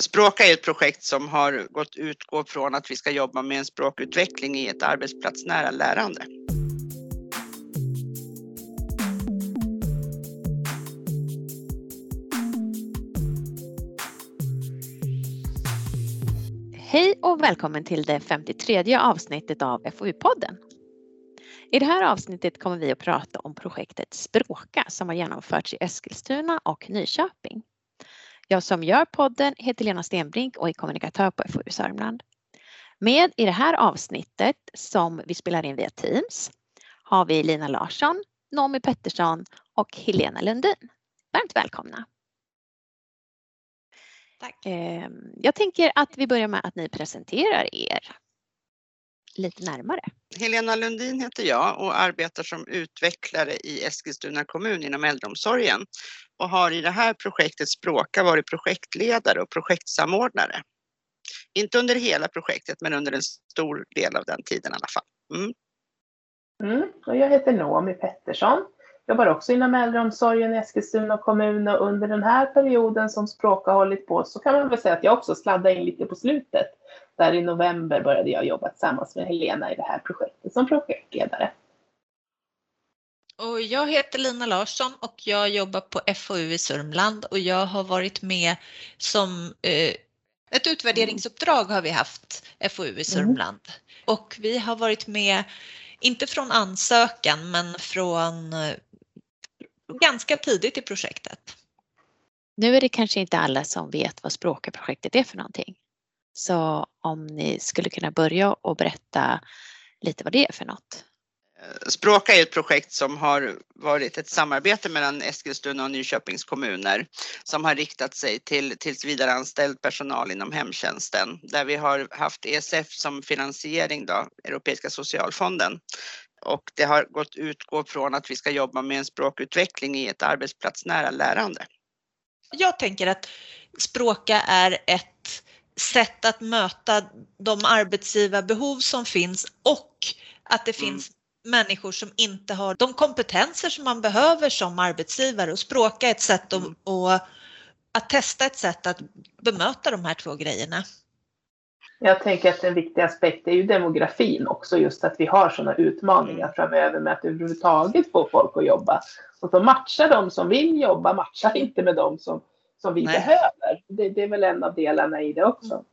Språka är ett projekt som har gått utgå från att vi ska jobba med en språkutveckling i ett arbetsplatsnära lärande. Hej och välkommen till det 53 avsnittet av FoU-podden. I det här avsnittet kommer vi att prata om projektet Språka som har genomförts i Eskilstuna och Nyköping. Jag som gör podden heter Lena Stenbrink och är kommunikatör på FoU Sörmland. Med i det här avsnittet som vi spelar in via Teams har vi Lina Larsson, Nomi Pettersson och Helena Lundin. Varmt välkomna! Tack. Ehm, jag tänker att vi börjar med att ni presenterar er lite närmare. Helena Lundin heter jag och arbetar som utvecklare i Eskilstuna kommun inom äldreomsorgen och har i det här projektet Språka varit projektledare och projektsamordnare. Inte under hela projektet men under en stor del av den tiden i alla fall. Mm. Mm, och jag heter Noomi Pettersson jobbar också inom äldreomsorgen i Eskilstuna kommun och under den här perioden som Språk har hållit på så kan man väl säga att jag också sladdade in lite på slutet. Där i november började jag jobba tillsammans med Helena i det här projektet som projektledare. Och jag heter Lina Larsson och jag jobbar på FoU i Sörmland och jag har varit med som eh, ett utvärderingsuppdrag har vi haft FoU i mm. Sörmland. Mm. Och vi har varit med, inte från ansökan, men från ganska tidigt i projektet. Nu är det kanske inte alla som vet vad Språka-projektet är för någonting. Så om ni skulle kunna börja och berätta lite vad det är för något. Språka är ett projekt som har varit ett samarbete mellan Eskilstuna och Nyköpings kommuner som har riktat sig till tillsvidareanställd personal inom hemtjänsten där vi har haft ESF som finansiering då, Europeiska socialfonden och det har gått utgå från att vi ska jobba med en språkutveckling i ett arbetsplatsnära lärande. Jag tänker att språka är ett sätt att möta de arbetsgivarbehov som finns och att det mm. finns människor som inte har de kompetenser som man behöver som arbetsgivare och språka ett sätt att, mm. att, att testa ett sätt att bemöta de här två grejerna. Jag tänker att en viktig aspekt är ju demografin också, just att vi har sådana utmaningar framöver med att överhuvudtaget få folk att jobba. Och så matchar de som vill jobba, matchar inte med de som, som vi Nej. behöver. Det, det, är väl en av delarna i det också.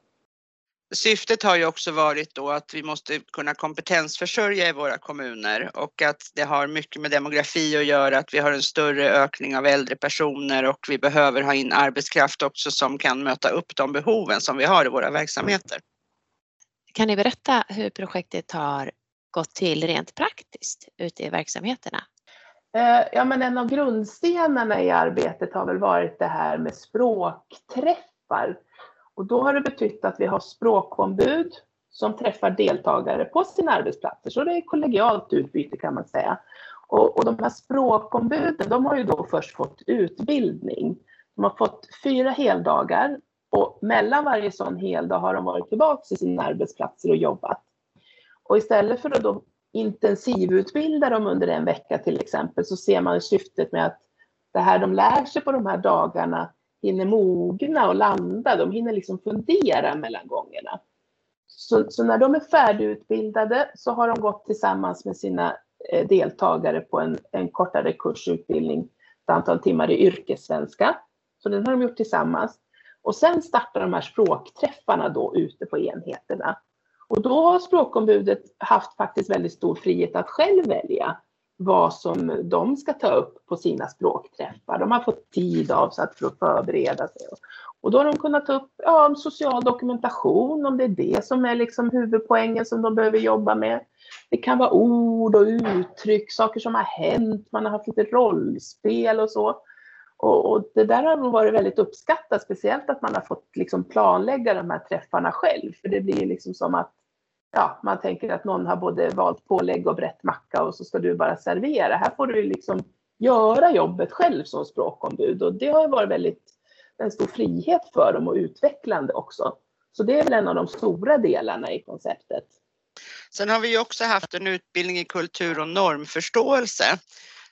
Syftet har ju också varit då att vi måste kunna kompetensförsörja i våra kommuner och att det har mycket med demografi att göra, att vi har en större ökning av äldre personer och vi behöver ha in arbetskraft också som kan möta upp de behoven som vi har i våra verksamheter. Kan ni berätta hur projektet har gått till rent praktiskt ute i verksamheterna? Eh, ja, men en av grundstenarna i arbetet har väl varit det här med språkträffar. Och då har det betytt att vi har språkombud som träffar deltagare på sina arbetsplatser. Så det är kollegialt utbyte kan man säga. Och, och de här språkombuden, de har ju då först fått utbildning. De har fått fyra heldagar och mellan varje sån heldag har de varit tillbaka till sina arbetsplatser och jobbat. Och istället för att då intensivutbilda dem under en vecka till exempel så ser man syftet med att det här de lär sig på de här dagarna hinner mogna och landa. De hinner liksom fundera mellan gångerna. Så, så, när de är färdigutbildade så har de gått tillsammans med sina eh, deltagare på en, en kortare kursutbildning, ett antal timmar i yrkessvenska. Så den har de gjort tillsammans. Och sen startar de här språkträffarna då ute på enheterna. Och då har språkombudet haft faktiskt väldigt stor frihet att själv välja vad som de ska ta upp på sina språkträffar. De har fått tid avsatt för att förbereda sig. Och då har de kunnat ta upp ja, social dokumentation, om det är det som är liksom huvudpoängen som de behöver jobba med. Det kan vara ord och uttryck, saker som har hänt, man har haft lite rollspel och så. Och, och, det där har varit väldigt uppskattat, speciellt att man har fått liksom planlägga de här träffarna själv. För det blir liksom som att ja, man tänker att någon har både valt pålägg och brett macka och så ska du bara servera. Här får du liksom göra jobbet själv som språkombud och det har varit väldigt en stor frihet för dem och utvecklande också. Så det är väl en av de stora delarna i konceptet. Sen har vi också haft en utbildning i kultur och normförståelse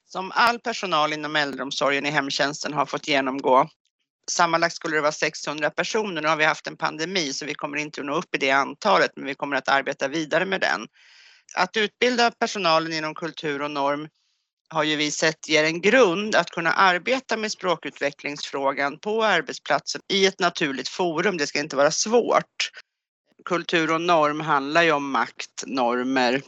som all personal inom äldreomsorgen i hemtjänsten har fått genomgå Sammanlagt skulle det vara 600 personer. Nu har vi haft en pandemi så vi kommer inte att nå upp i det antalet men vi kommer att arbeta vidare med den. Att utbilda personalen inom kultur och norm har ju vi sett ger en grund att kunna arbeta med språkutvecklingsfrågan på arbetsplatsen i ett naturligt forum. Det ska inte vara svårt. Kultur och norm handlar ju om makt, normer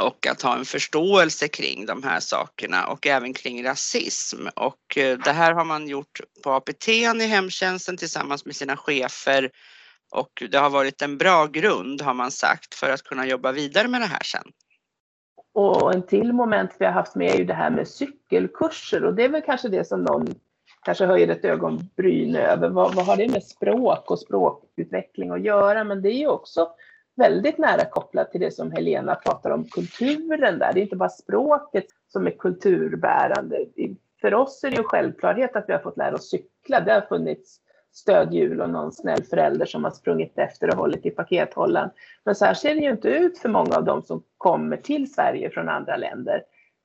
och att ha en förståelse kring de här sakerna och även kring rasism. Och eh, det här har man gjort på APT i hemtjänsten tillsammans med sina chefer och det har varit en bra grund har man sagt för att kunna jobba vidare med det här sen. Och en till moment vi har haft med är ju det här med cykelkurser och det är väl kanske det som någon kanske höjer ett ögonbryn över. Vad, vad har det med språk och språkutveckling att göra? Men det är ju också väldigt nära kopplat till det som Helena pratar om, kulturen där. Det är inte bara språket som är kulturbärande. För oss är det ju en självklarhet att vi har fått lära oss cykla. Det har funnits stödhjul och någon snäll förälder som har sprungit efter och hållit i pakethållaren. Men så här ser det ju inte ut för många av dem som kommer till Sverige från andra länder.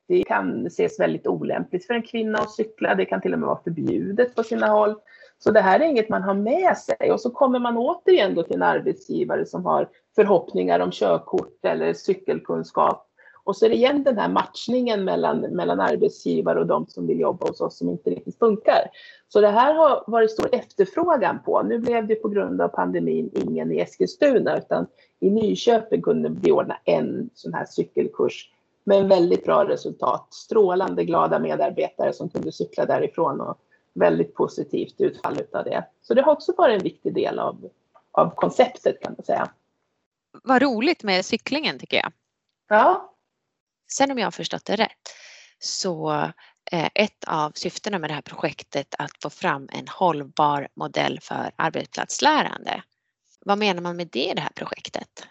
Det kan ses väldigt olämpligt för en kvinna att cykla. Det kan till och med vara förbjudet på sina håll. Så det här är inget man har med sig och så kommer man återigen då till en arbetsgivare som har förhoppningar om körkort eller cykelkunskap. Och så är det igen den här matchningen mellan, mellan arbetsgivare och de som vill jobba hos oss som inte riktigt funkar. Så det här har varit stor efterfrågan på. Nu blev det på grund av pandemin ingen i Eskilstuna utan i Nyköping kunde vi ordna en sån här cykelkurs med väldigt bra resultat. Strålande glada medarbetare som kunde cykla därifrån och väldigt positivt utfall av det. Så det har också varit en viktig del av, av konceptet kan man säga. Vad roligt med cyklingen tycker jag. Ja. Sen om jag har förstått det rätt så är ett av syftena med det här projektet att få fram en hållbar modell för arbetsplatslärande. Vad menar man med det i det här projektet?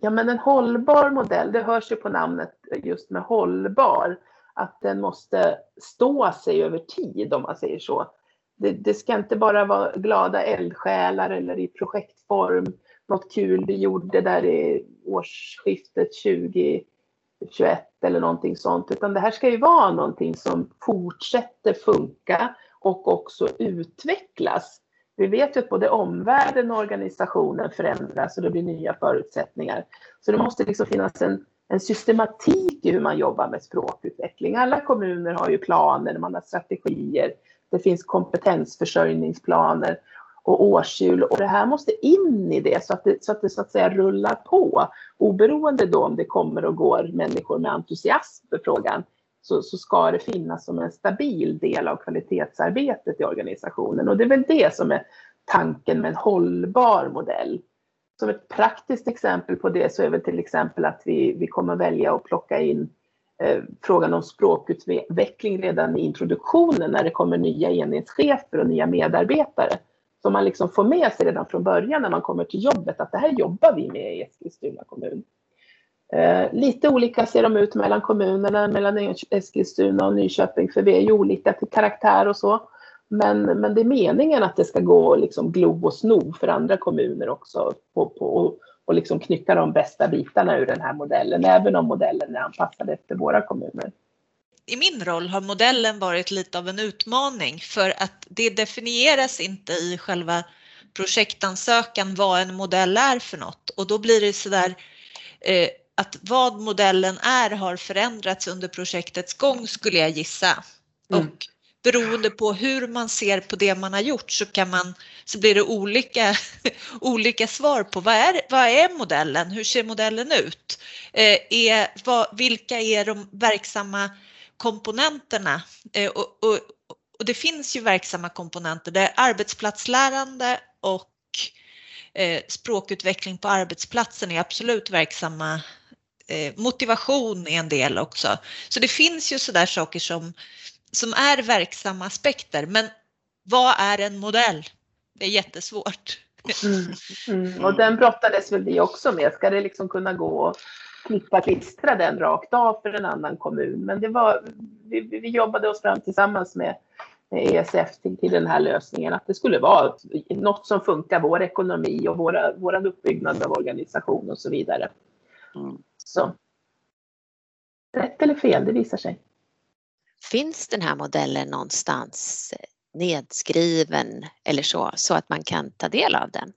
Ja, men en hållbar modell, det hörs ju på namnet just med hållbar, att den måste stå sig över tid om man säger så. Det, det ska inte bara vara glada eldsjälar eller i projektform, något kul vi gjorde där i årsskiftet 2021 eller någonting sånt, utan det här ska ju vara någonting som fortsätter funka och också utvecklas. Vi vet ju att både omvärlden och organisationen förändras och det blir nya förutsättningar. Så det måste liksom finnas en, en systematik i hur man jobbar med språkutveckling. Alla kommuner har ju planer, man har strategier, det finns kompetensförsörjningsplaner och årshjul och det här måste in i det så att det så att, det, så att säga rullar på. Oberoende då om det kommer och går människor med entusiasm för frågan så, så ska det finnas som en stabil del av kvalitetsarbetet i organisationen. Och det är väl det som är tanken med en hållbar modell. Som ett praktiskt exempel på det så är väl till exempel att vi, vi kommer välja att plocka in eh, frågan om språkutveckling redan i introduktionen när det kommer nya enhetschefer och nya medarbetare som man liksom får med sig redan från början när man kommer till jobbet att det här jobbar vi med i Eskilstuna kommun. Eh, lite olika ser de ut mellan kommunerna, mellan Eskilstuna och Nyköping, för vi är ju olika till karaktär och så. Men, men det är meningen att det ska gå liksom glo och sno för andra kommuner också på, på, och, och liksom knycka de bästa bitarna ur den här modellen, även om modellen är anpassad efter våra kommuner. I min roll har modellen varit lite av en utmaning för att det definieras inte i själva projektansökan vad en modell är för något och då blir det sådär eh, att vad modellen är har förändrats under projektets gång skulle jag gissa. Mm. Och beroende på hur man ser på det man har gjort så, kan man, så blir det olika, olika svar på vad är, vad är modellen? Hur ser modellen ut? Eh, är, vad, vilka är de verksamma komponenterna? Eh, och, och, och, det finns ju verksamma komponenter. Det är arbetsplatslärande och eh, språkutveckling på arbetsplatsen är absolut verksamma eh, motivation är en del också. Så det finns ju sådär saker som, som är verksamma aspekter. Men vad är en modell? Det är jättesvårt. Mm, mm. Och den brottades väl vi också med. Ska det liksom kunna gå att klippa klistra den rakt av för en annan kommun? Men det var, vi, vi jobbade oss fram tillsammans med ESF till, till den här lösningen, att det skulle vara något som funkar vår ekonomi och våra, vår uppbyggnad av organisation och så vidare. Mm. Så. Rätt eller fel, det visar sig. Finns den här modellen någonstans nedskriven eller så, så att man kan ta del av den?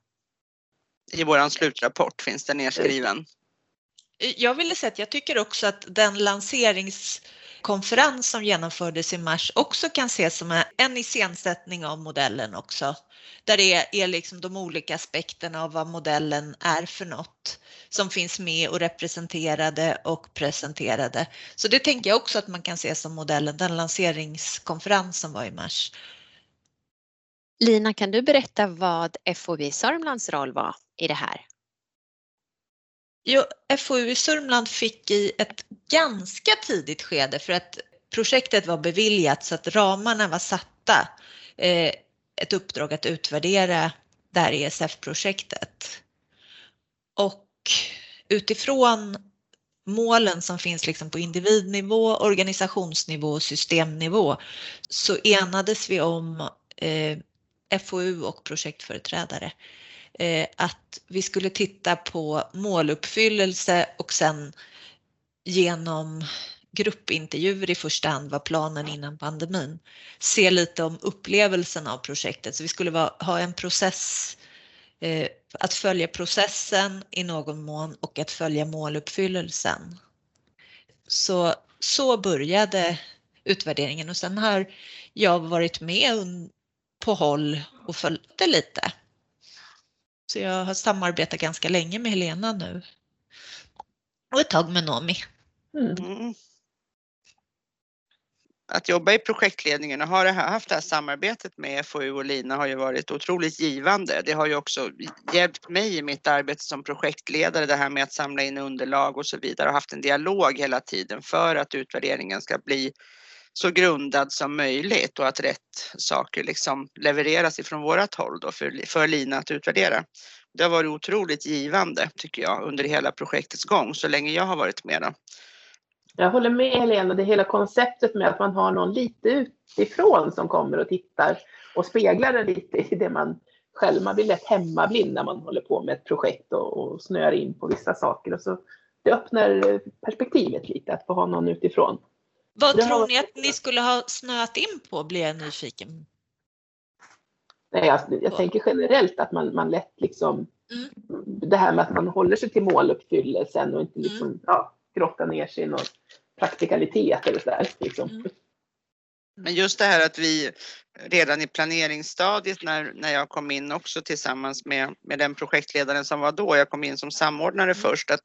I våran slutrapport finns den nedskriven. Jag ville säga att jag tycker också att den lanseringskonferens som genomfördes i mars också kan ses som en iscensättning av modellen också. Där det är liksom de olika aspekterna av vad modellen är för något som finns med och representerade och presenterade. Så det tänker jag också att man kan se som modellen, den lanseringskonferens som var i mars. Lina, kan du berätta vad FoB Sörmlands roll var i det här? Jo, FoU i Sörmland fick i ett ganska tidigt skede för att projektet var beviljat så att ramarna var satta. Eh, ett uppdrag att utvärdera det här ESF-projektet. Och utifrån målen som finns liksom på individnivå, organisationsnivå och systemnivå så enades vi om eh, FoU och projektföreträdare eh, Eh, att vi skulle titta på måluppfyllelse och sen genom gruppintervjuer i första hand var planen innan pandemin. Se lite om upplevelsen av projektet. Så vi skulle vara, ha en process, eh, att följa processen i någon mån och att följa måluppfyllelsen. Så, så började utvärderingen och sen har jag varit med på håll och följt det lite. Så jag har samarbetat ganska länge med Helena nu. Och ett tag med Nomi. Mm. mm att jobba i projektledningen och ha haft det här samarbetet med FoU och Lina har ju varit otroligt givande. Det har ju också hjälpt mig i mitt arbete som projektledare, det här med att samla in underlag och så vidare och haft en dialog hela tiden för att utvärderingen ska bli så grundad som möjligt och att rätt saker liksom levereras ifrån vårat håll då för, för Lina att utvärdera. Det har varit otroligt givande tycker jag under hela projektets gång så länge jag har varit med. Då. Jag håller med Helena, det hela konceptet med att man har någon lite utifrån som kommer och tittar och speglar det lite i det man själv, man blir lätt hemmablind när man håller på med ett projekt och, och snöar in på vissa saker. Och så, det öppnar perspektivet lite att få ha någon utifrån. Vad tror har... ni att ni skulle ha snöat in på, blir jag nyfiken. Nej, jag, jag tänker generellt att man, man lätt liksom, mm. det här med att man håller sig till måluppfyllelsen och inte liksom, mm. ja, grotta ner sig i någon praktikalitet eller sådär. Liksom. Mm. Men just det här att vi redan i planeringsstadiet när, när jag kom in också tillsammans med, med den projektledaren som var då, jag kom in som samordnare mm. först, att,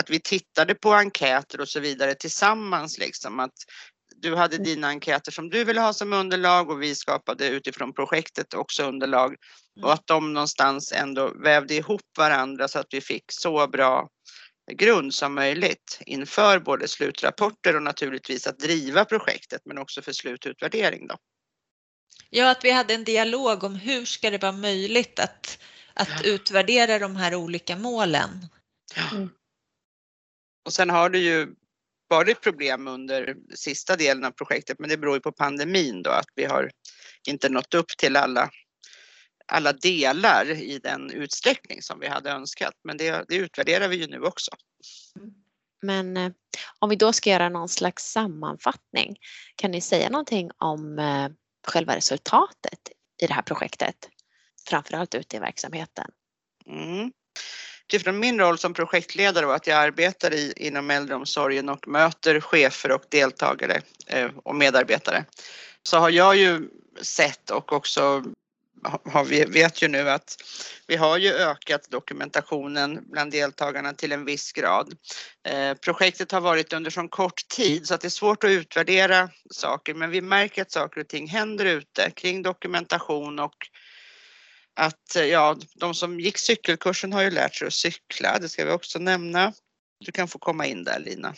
att vi tittade på enkäter och så vidare tillsammans liksom. Att du hade mm. dina enkäter som du ville ha som underlag och vi skapade utifrån projektet också underlag mm. och att de någonstans ändå vävde ihop varandra så att vi fick så bra grund som möjligt inför både slutrapporter och naturligtvis att driva projektet men också för slututvärdering. Då. Ja, att vi hade en dialog om hur ska det vara möjligt att, att ja. utvärdera de här olika målen. Ja. Mm. Och sen har det ju varit problem under sista delen av projektet men det beror ju på pandemin då att vi har inte nått upp till alla alla delar i den utsträckning som vi hade önskat. Men det, det utvärderar vi ju nu också. Men eh, om vi då ska göra någon slags sammanfattning, kan ni säga någonting om eh, själva resultatet i det här projektet? Framförallt ute i verksamheten. Mm. Utifrån min roll som projektledare och att jag arbetar i, inom äldreomsorgen och möter chefer och deltagare eh, och medarbetare så har jag ju sett och också har vi vet ju nu att vi har ju ökat dokumentationen bland deltagarna till en viss grad. Eh, projektet har varit under så kort tid så att det är svårt att utvärdera saker men vi märker att saker och ting händer ute kring dokumentation och att ja, de som gick cykelkursen har ju lärt sig att cykla, det ska vi också nämna. Du kan få komma in där Lina.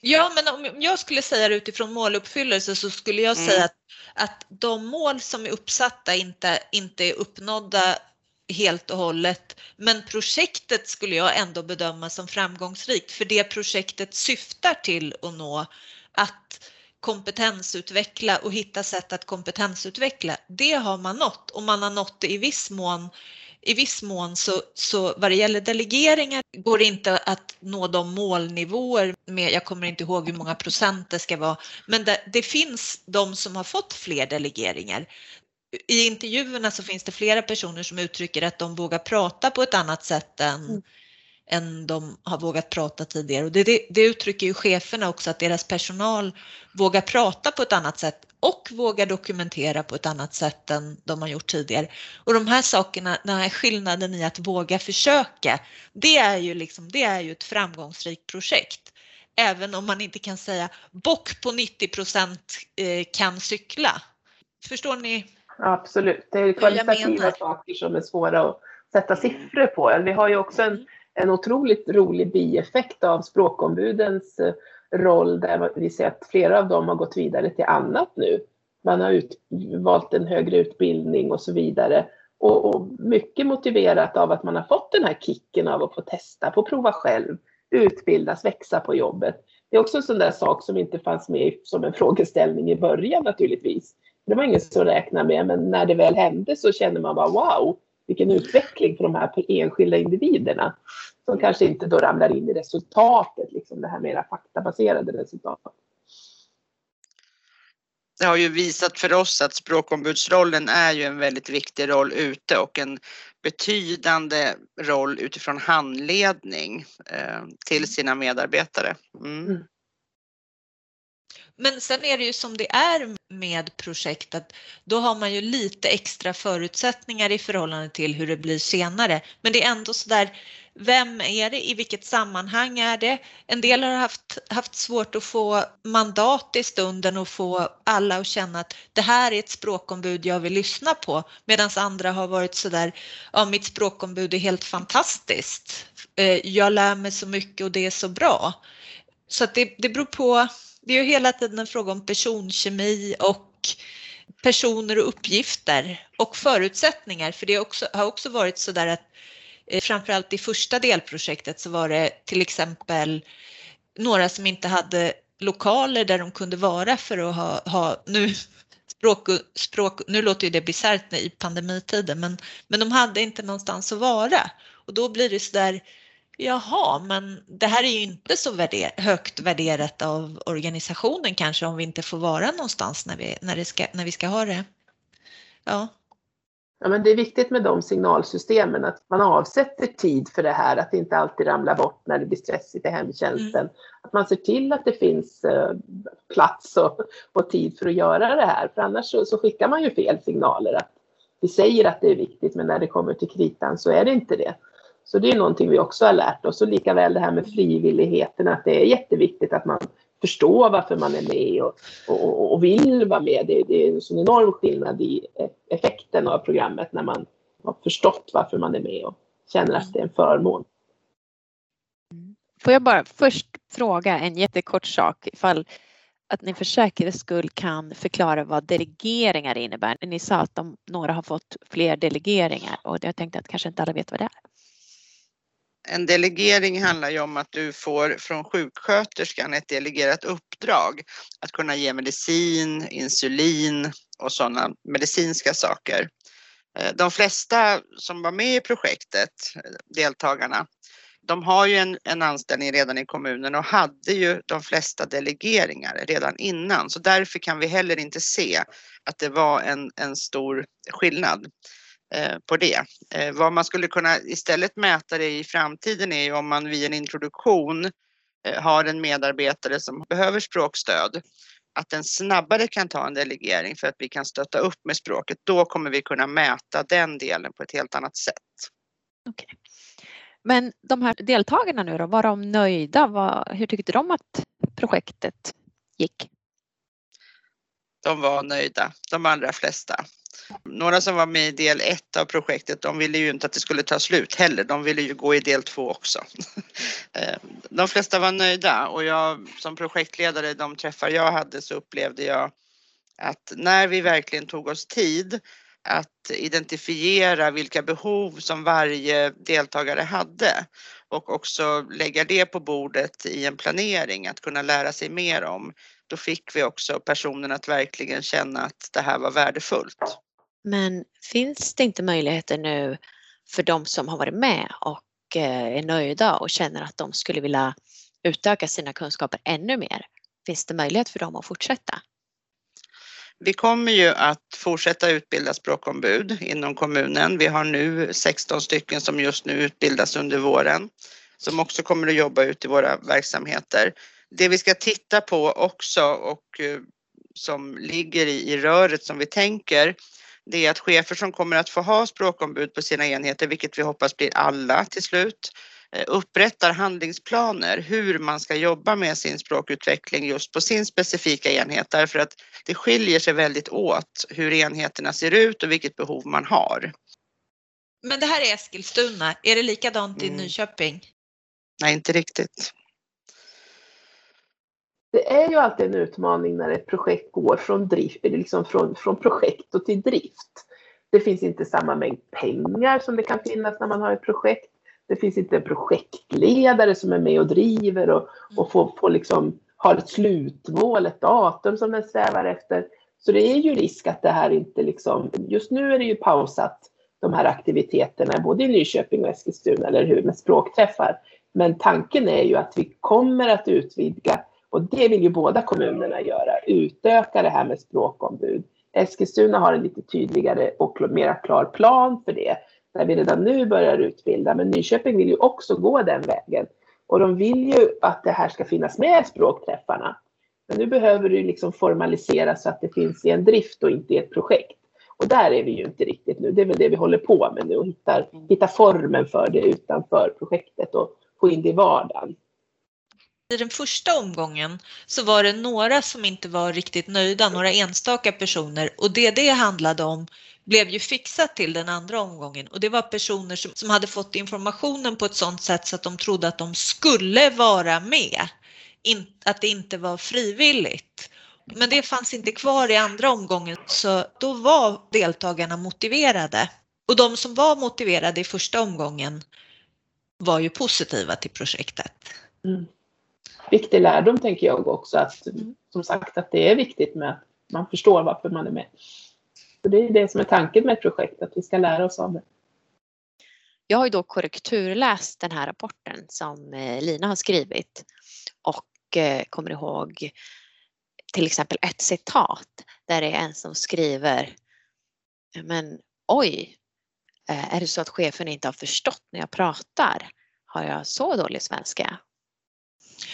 Ja, men om jag skulle säga det utifrån måluppfyllelse så skulle jag mm. säga att, att de mål som är uppsatta inte, inte är uppnådda helt och hållet. Men projektet skulle jag ändå bedöma som framgångsrikt för det projektet syftar till att nå att kompetensutveckla och hitta sätt att kompetensutveckla. Det har man nått och man har nått det i viss mån i viss mån så, så vad det gäller delegeringar går det inte att nå de målnivåer med, jag kommer inte ihåg hur många procent det ska vara, men det, det finns de som har fått fler delegeringar. I intervjuerna så finns det flera personer som uttrycker att de vågar prata på ett annat sätt än mm än de har vågat prata tidigare. Och det, det, det, uttrycker ju cheferna också att deras personal vågar prata på ett annat sätt och vågar dokumentera på ett annat sätt än de har gjort tidigare. Och de här sakerna, den här skillnaden i att våga försöka, det är ju, liksom, det är ju ett framgångsrikt projekt. Även om man inte kan säga bock på 90 procent eh, kan cykla. Förstår ni? Absolut, det är kvalitativa saker som är svåra att sätta siffror på. Vi har ju också en en otroligt rolig bieffekt av språkombudens eh, roll där vi ser att flera av dem har gått vidare till annat nu. Man har ut, valt en högre utbildning och så vidare. Och, och, mycket motiverat av att man har fått den här kicken av att få testa, få prova själv, utbildas, växa på jobbet. Det är också en sån där sak som inte fanns med som en frågeställning i början naturligtvis. Det var ingen som räknade med, men när det väl hände så kände man bara wow, vilken utveckling för de här enskilda individerna som kanske inte då ramlar in i resultatet, liksom det här mera faktabaserade resultatet. Det har ju visat för oss att språkombudsrollen är ju en väldigt viktig roll ute och en betydande roll utifrån handledning eh, till sina medarbetare. Mm. Mm. Men sen är det ju som det är med projektet, då har man ju lite extra förutsättningar i förhållande till hur det blir senare. Men det är ändå så där, vem är det? I vilket sammanhang är det? En del har haft, haft svårt att få mandat i stunden och få alla att känna att det här är ett språkombud jag vill lyssna på. Medan andra har varit så där, ja mitt språkombud är helt fantastiskt. Eh, jag lär mig så mycket och det är så bra. Så att det, det beror på det är ju hela tiden en fråga om personkemi och personer och uppgifter och förutsättningar. För det också, har också varit så där att eh, framförallt i första delprojektet så var det till exempel några som inte hade lokaler där de kunde vara för att ha, ha nu språk, språk, nu låter ju det bisarrt i pandemitiden, men, men de hade inte någonstans att vara och då blir det så där Jaha, men det här är ju inte så värder högt värderat av organisationen kanske om vi inte får vara någonstans när vi, när ska, när vi ska ha det. Ja. Ja, men det är viktigt med de signalsystemen att man avsätter tid för det här, att det inte alltid ramlar bort när det blir stressigt i hemtjänsten. Mm. Att man ser till att det finns eh, plats och, och, tid för att göra det här, för annars så, så, skickar man ju fel signaler. Att vi säger att det är viktigt, men när det kommer till kritan så är det inte det. Så det är någonting vi också har lärt oss och lika väl det här med frivilligheten att det är jätteviktigt att man förstår varför man är med och, och, och vill vara med. Det, det är en sån enorm skillnad i effekten av programmet när man har förstått varför man är med och känner att det är en förmån. Får jag bara först fråga en jättekort sak ifall att ni för säkerhets skull kan förklara vad delegeringar innebär. Ni sa att de, några har fått fler delegeringar och jag tänkte att kanske inte alla vet vad det är. En delegering handlar ju om att du får från sjuksköterskan ett delegerat uppdrag att kunna ge medicin, insulin och sådana medicinska saker. Eh, de flesta som var med i projektet, eh, deltagarna, de har ju en, en anställning redan i kommunen och hade ju de flesta delegeringar redan innan. Så därför kan vi heller inte se att det var en, en stor skillnad. Eh, på det. Eh, vad man skulle kunna istället mäta det i framtiden är ju om man vid en introduktion eh, har en medarbetare som behöver språkstöd, att den snabbare kan ta en delegering för att vi kan stötta upp med språket. Då kommer vi kunna mäta den delen på ett helt annat sätt. Okay. Men de här deltagarna nu då, var de nöjda? Var, hur tyckte de att projektet gick? De var nöjda, de allra flesta. Några som var med i del ett av projektet, de ville ju inte att det skulle ta slut heller. De ville ju gå i del två också. Eh, de flesta var nöjda och jag som projektledare, de träffar jag hade så upplevde jag att när vi verkligen tog oss tid att identifiera vilka behov som varje deltagare hade och också lägga det på bordet i en planering att kunna lära sig mer om. Då fick vi också personen att verkligen känna att det här var värdefullt. Men finns det inte möjligheter nu för de som har varit med och eh, är nöjda och känner att de skulle vilja utöka sina kunskaper ännu mer? Finns det möjlighet för dem att fortsätta? Vi kommer ju att fortsätta utbilda språkombud inom kommunen. Vi har nu 16 stycken som just nu utbildas under våren som också kommer att jobba ute i våra verksamheter. Det vi ska titta på också och eh, som ligger i, i röret som vi tänker det är att chefer som kommer att få ha språkombud på sina enheter, vilket vi hoppas blir alla till slut, upprättar handlingsplaner hur man ska jobba med sin språkutveckling just på sin specifika enhet därför att det skiljer sig väldigt åt hur enheterna ser ut och vilket behov man har. Men det här är Eskilstuna, är det likadant i Mm. Nyköping? Nej, inte riktigt. Det är ju alltid en utmaning när ett projekt går från, drift, liksom från, från projekt och till drift. Det finns inte samma mängd pengar som det kan finnas när man har ett projekt. Det finns inte en projektledare som är med och driver och, och får, får liksom, har ett slutmål, ett datum som den strävar efter. Så det är ju risk att det här inte liksom, just nu är det ju pausat de här aktiviteterna både i Nyköping och Eskilstuna, eller hur, med språkträffar. Men tanken är ju att vi kommer att utvidga och det vill ju båda kommunerna göra, utöka det här med språkombud. Eskilstuna har en lite tydligare och mera klar plan för det, där vi redan nu börjar utbilda, men Nyköping vill ju också gå den vägen. Och de vill ju att det här ska finnas med språkträffarna. Men nu behöver det liksom formaliseras så att det finns i en drift och inte i ett projekt. Och där är vi ju inte riktigt nu. Det är väl det vi håller på med nu och hittar, hittar formen för det utanför projektet och få in det i vardagen. I den första omgången så var det några som inte var riktigt nöjda, några enstaka personer och det det handlade om blev ju fixat till den andra omgången och det var personer som, som hade fått informationen på ett sådant sätt så att de trodde att de skulle vara med, in, att det inte var frivilligt. Men det fanns inte kvar i andra omgången så då var deltagarna motiverade. Och de som var motiverade i första omgången var ju positiva till projektet. Mm. Viktig lärdom tänker jag också att som sagt att det är viktigt med att man förstår varför man är med. Så det är det som är tanken med ett projekt, att vi ska lära oss av det. Jag har ju då korrekturläst den här rapporten som eh, Lina har skrivit och eh, kommer ihåg till exempel ett citat där det är en som skriver Men oj, eh, är det så att chefen inte har förstått när jag pratar? Har jag så dålig svenska?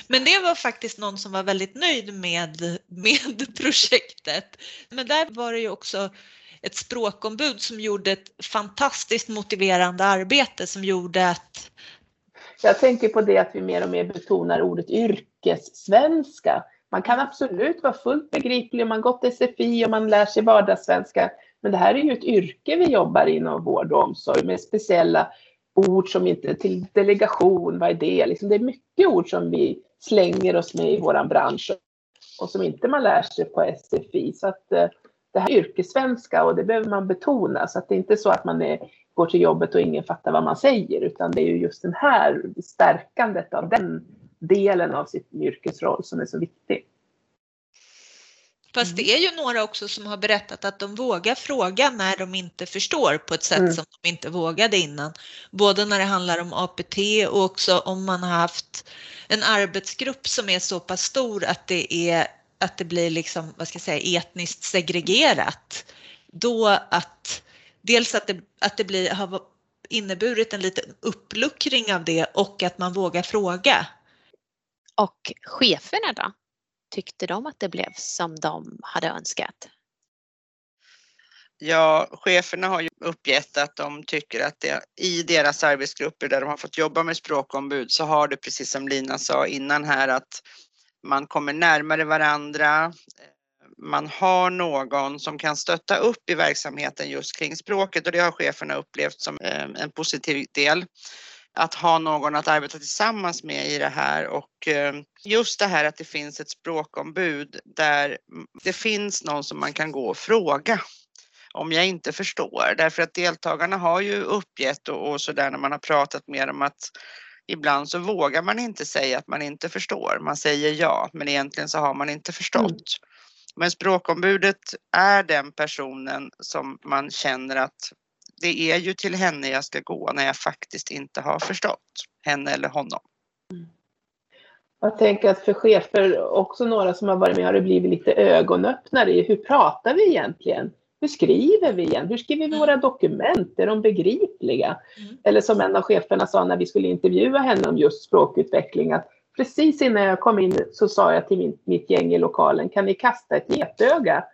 Men det var faktiskt någon som var väldigt nöjd med, med projektet. Men där var det ju också ett språkombud som gjorde ett fantastiskt motiverande arbete som gjorde att Jag tänker på det att vi mer och mer betonar ordet yrkessvenska. Man kan absolut vara fullt begriplig om man gått SFI och man lär sig vardagssvenska. Men det här är ju ett yrke vi jobbar inom vård och omsorg med speciella ord som inte till delegation, vad är det? Liksom det är mycket ord som vi slänger oss med i våran bransch och som inte man lär sig på SFI. Så att eh, det här är yrkessvenska och det behöver man betona så att det är inte så att man är, går till jobbet och ingen fattar vad man säger utan det är ju just den här stärkandet av den delen av sitt yrkesroll som är så viktig. Fast det är ju några också som har berättat att de vågar fråga när de inte förstår på ett sätt Mm. som de inte vågade innan. Både när det handlar om APT och också om man har haft en arbetsgrupp som är så pass stor att det är att det blir liksom, vad ska jag säga, etniskt segregerat. Då att dels att det, att det blir, har inneburit en liten uppluckring av det och att man vågar fråga. Och cheferna då? Tyckte de att det blev som de hade önskat? Ja, cheferna har ju uppgett att de tycker att det i deras arbetsgrupper där de har fått jobba med språkombud så har det precis som Lina sa innan här att man kommer närmare varandra. Man har någon som kan stötta upp i verksamheten just kring språket och det har cheferna upplevt som eh, en positiv del. Att ha någon att arbeta tillsammans med i det här och eh, just det här att det finns ett språkombud där det finns någon som man kan gå och fråga om jag inte förstår. Därför att deltagarna har ju uppgett och, och så där när man har pratat med dem att ibland så vågar man inte säga att man inte förstår. Man säger ja, men egentligen så har man inte förstått. Mm. Men språkombudet är den personen som man känner att det är ju till henne jag ska gå när jag faktiskt inte har förstått henne eller honom. Jag tänker att för chefer, också några som har varit med, har det blivit lite ögonöppnare i hur pratar vi egentligen? Hur skriver vi igen? Hur skriver vi Mm. våra dokument? Är de begripliga? Mm. Eller som en av cheferna sa när vi skulle intervjua henne om just språkutveckling, att precis innan jag kom in så sa jag till min, mitt gäng i lokalen, kan ni kasta ett getöga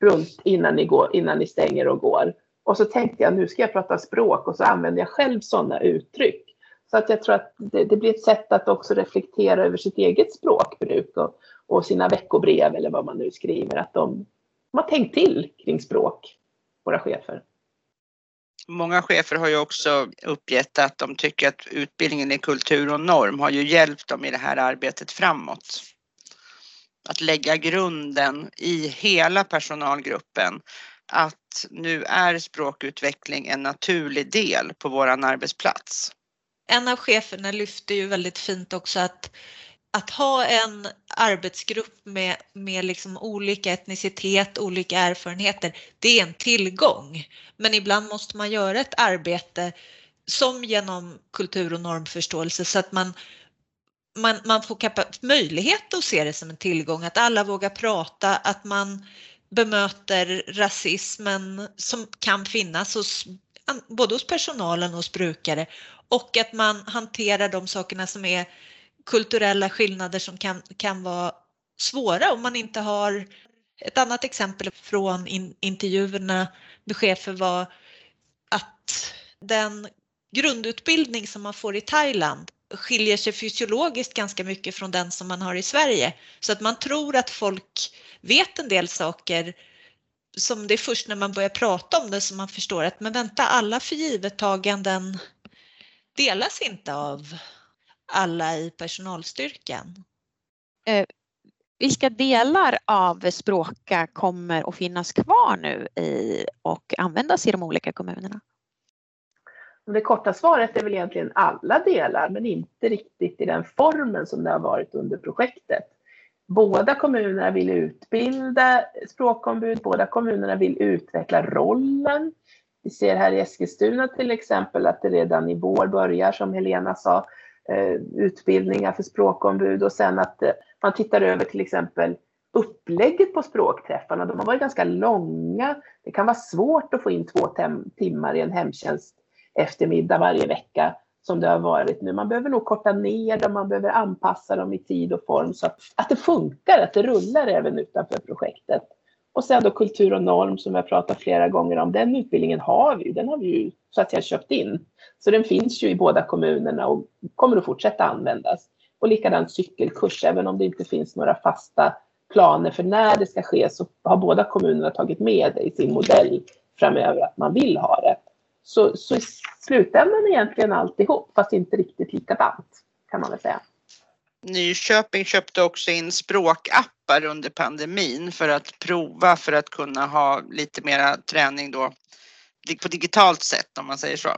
runt innan ni, går, innan ni stänger och går? Och så tänkte jag, nu ska jag prata språk och så använder jag själv sådana uttryck. Så att jag tror att det, det blir ett sätt att också reflektera över sitt eget språkbruk och, och sina veckobrev eller vad man nu skriver, att de, de har tänkt till kring språk, våra chefer. Många chefer har ju också uppgett att de tycker att utbildningen i kultur och norm har ju hjälpt dem i det här arbetet framåt. Att lägga grunden i hela personalgruppen att nu är språkutveckling en naturlig del på våran arbetsplats. En av cheferna lyfte ju väldigt fint också att att ha en arbetsgrupp med, med liksom olika etnicitet, olika erfarenheter, det är en tillgång. Men ibland måste man göra ett arbete som genom kultur och normförståelse så att man, man, man får möjlighet att se det som en tillgång, att alla vågar prata, att man bemöter rasismen som kan finnas hos, både hos personalen och hos brukare. Och att man hanterar de sakerna som är kulturella skillnader som kan, kan vara svåra om man inte har ett annat exempel från in, intervjuerna med chefer var att den grundutbildning som man får i Thailand skiljer sig fysiologiskt ganska mycket från den som man har i Sverige. Så att man tror att folk vet en del saker som det är först när man börjar prata om det som man förstår att men vänta, alla förgivettaganden delas inte av alla i personalstyrkan. Eh, vilka delar av Språka kommer att finnas kvar nu i, och användas i de olika kommunerna? Det korta svaret är väl egentligen alla delar, men inte riktigt i den formen som det har varit under projektet. Båda kommunerna vill utbilda språkombud, båda kommunerna vill utveckla rollen. Vi ser här i Eskilstuna till exempel att det redan i vår börjar, som Helena sa, eh, utbildningar för språkombud och sen att eh, man tittar över till exempel upplägget på språkträffarna. De har varit ganska långa. Det kan vara svårt att få in två timmar i en hemtjänst eftermiddag varje vecka som det har varit nu. Man behöver nog korta ner dem, man behöver anpassa dem i tid och form så att, att det funkar, att det rullar även utanför projektet. Och sen då kultur och norm som jag pratat flera gånger om, den utbildningen har vi den har vi ju så att jag köpt in. Så den finns ju i båda kommunerna och kommer att fortsätta användas. Och likadant cykelkurs, även om det inte finns några fasta planer för när det ska ske så har båda kommunerna tagit med det i sin modell framöver att man vill ha det. Så, så i slutändan egentligen alltihop, fast inte riktigt likadant kan man väl säga. Nyköping köpte också in språkappar under pandemin för att prova för att kunna ha lite mera träning då på digitalt sätt om man säger så.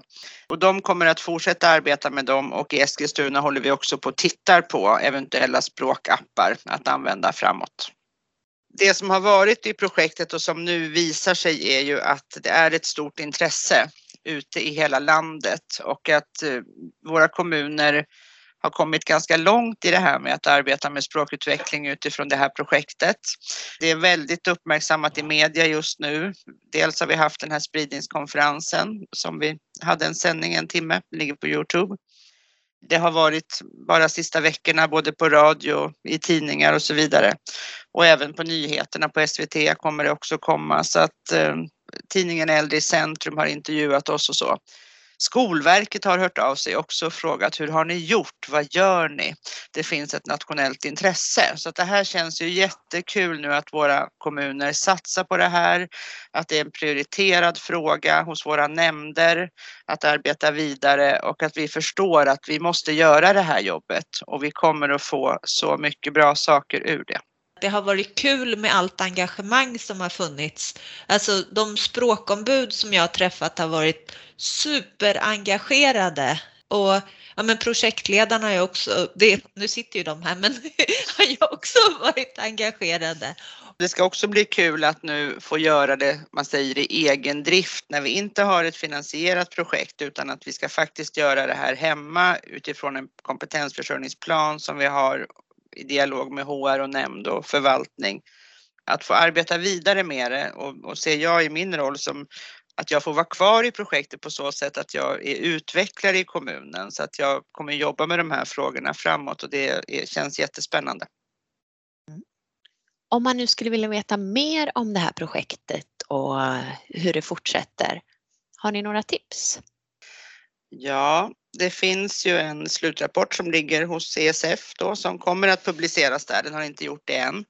Och de kommer att fortsätta arbeta med dem och i Eskilstuna håller vi också på och tittar på eventuella språkappar att använda framåt. Det som har varit i projektet och som nu visar sig är ju att det är ett stort intresse ute i hela landet och att eh, våra kommuner har kommit ganska långt i det här med att arbeta med språkutveckling utifrån det här projektet. Det är väldigt uppmärksammat i media just nu. Dels har vi haft den här spridningskonferensen som vi hade en sändning en timme, ligger på Youtube. Det har varit bara sista veckorna både på radio, i tidningar och så vidare. Och även på nyheterna på SVT kommer det också komma så att eh, tidningen Äldre i centrum har intervjuat oss och så. Skolverket har hört av sig också och frågat hur har ni gjort? Vad gör ni? Det finns ett nationellt intresse så att det här känns ju jättekul nu att våra kommuner satsar på det här, att det är en prioriterad fråga hos våra nämnder att arbeta vidare och att vi förstår att vi måste göra det här jobbet och vi kommer att få så mycket bra saker ur det. Det har varit kul med allt engagemang som har funnits. Alltså de språkombud som jag har träffat har varit superengagerade och ja men projektledarna har ju också, det, nu sitter ju de här, men har ju också varit engagerade. Det ska också bli kul att nu få göra det, man säger i egen drift, när vi inte har ett finansierat projekt utan att vi ska faktiskt göra det här hemma utifrån en kompetensförsörjningsplan som vi har i dialog med HR och nämnd och förvaltning. Att få arbeta vidare med det och, och ser jag i min roll som att jag får vara kvar i projektet på så sätt att jag är utvecklare i kommunen så att jag kommer jobba med de här frågorna framåt och det är, känns jättespännande. Om man nu skulle vilja veta mer om det här projektet och hur det fortsätter, har ni några tips? Ja, det finns ju en slutrapport som ligger hos CSF då som kommer att publiceras där. Den har inte gjort det än.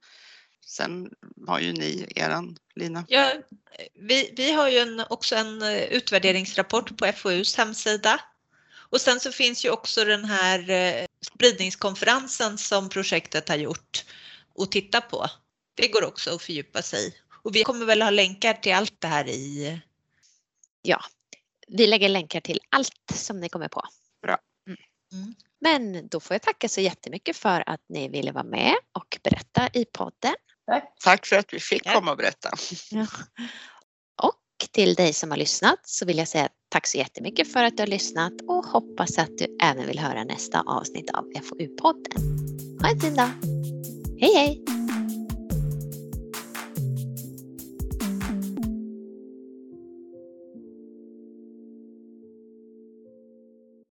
Sen har ju ni eran, Lina. Ja, vi, vi har ju en, också en eh, utvärderingsrapport på FoUs hemsida. Och sen så finns ju också den här eh, spridningskonferensen som projektet har gjort och titta på. Det går också att fördjupa sig Och vi kommer väl ha länkar till allt det här i... Ja, vi lägger länkar till allt som ni kommer på. Bra. Mm. Mm. Men då får jag tacka så jättemycket för att ni ville vara med och berätta i podden. Tack. Tack för att vi fick komma och berätta. Ja. Och till dig som har lyssnat så vill jag säga tack så jättemycket för att du har lyssnat och hoppas att du även vill höra nästa avsnitt av FoU-podden. Ha en fin dag! Hej hej!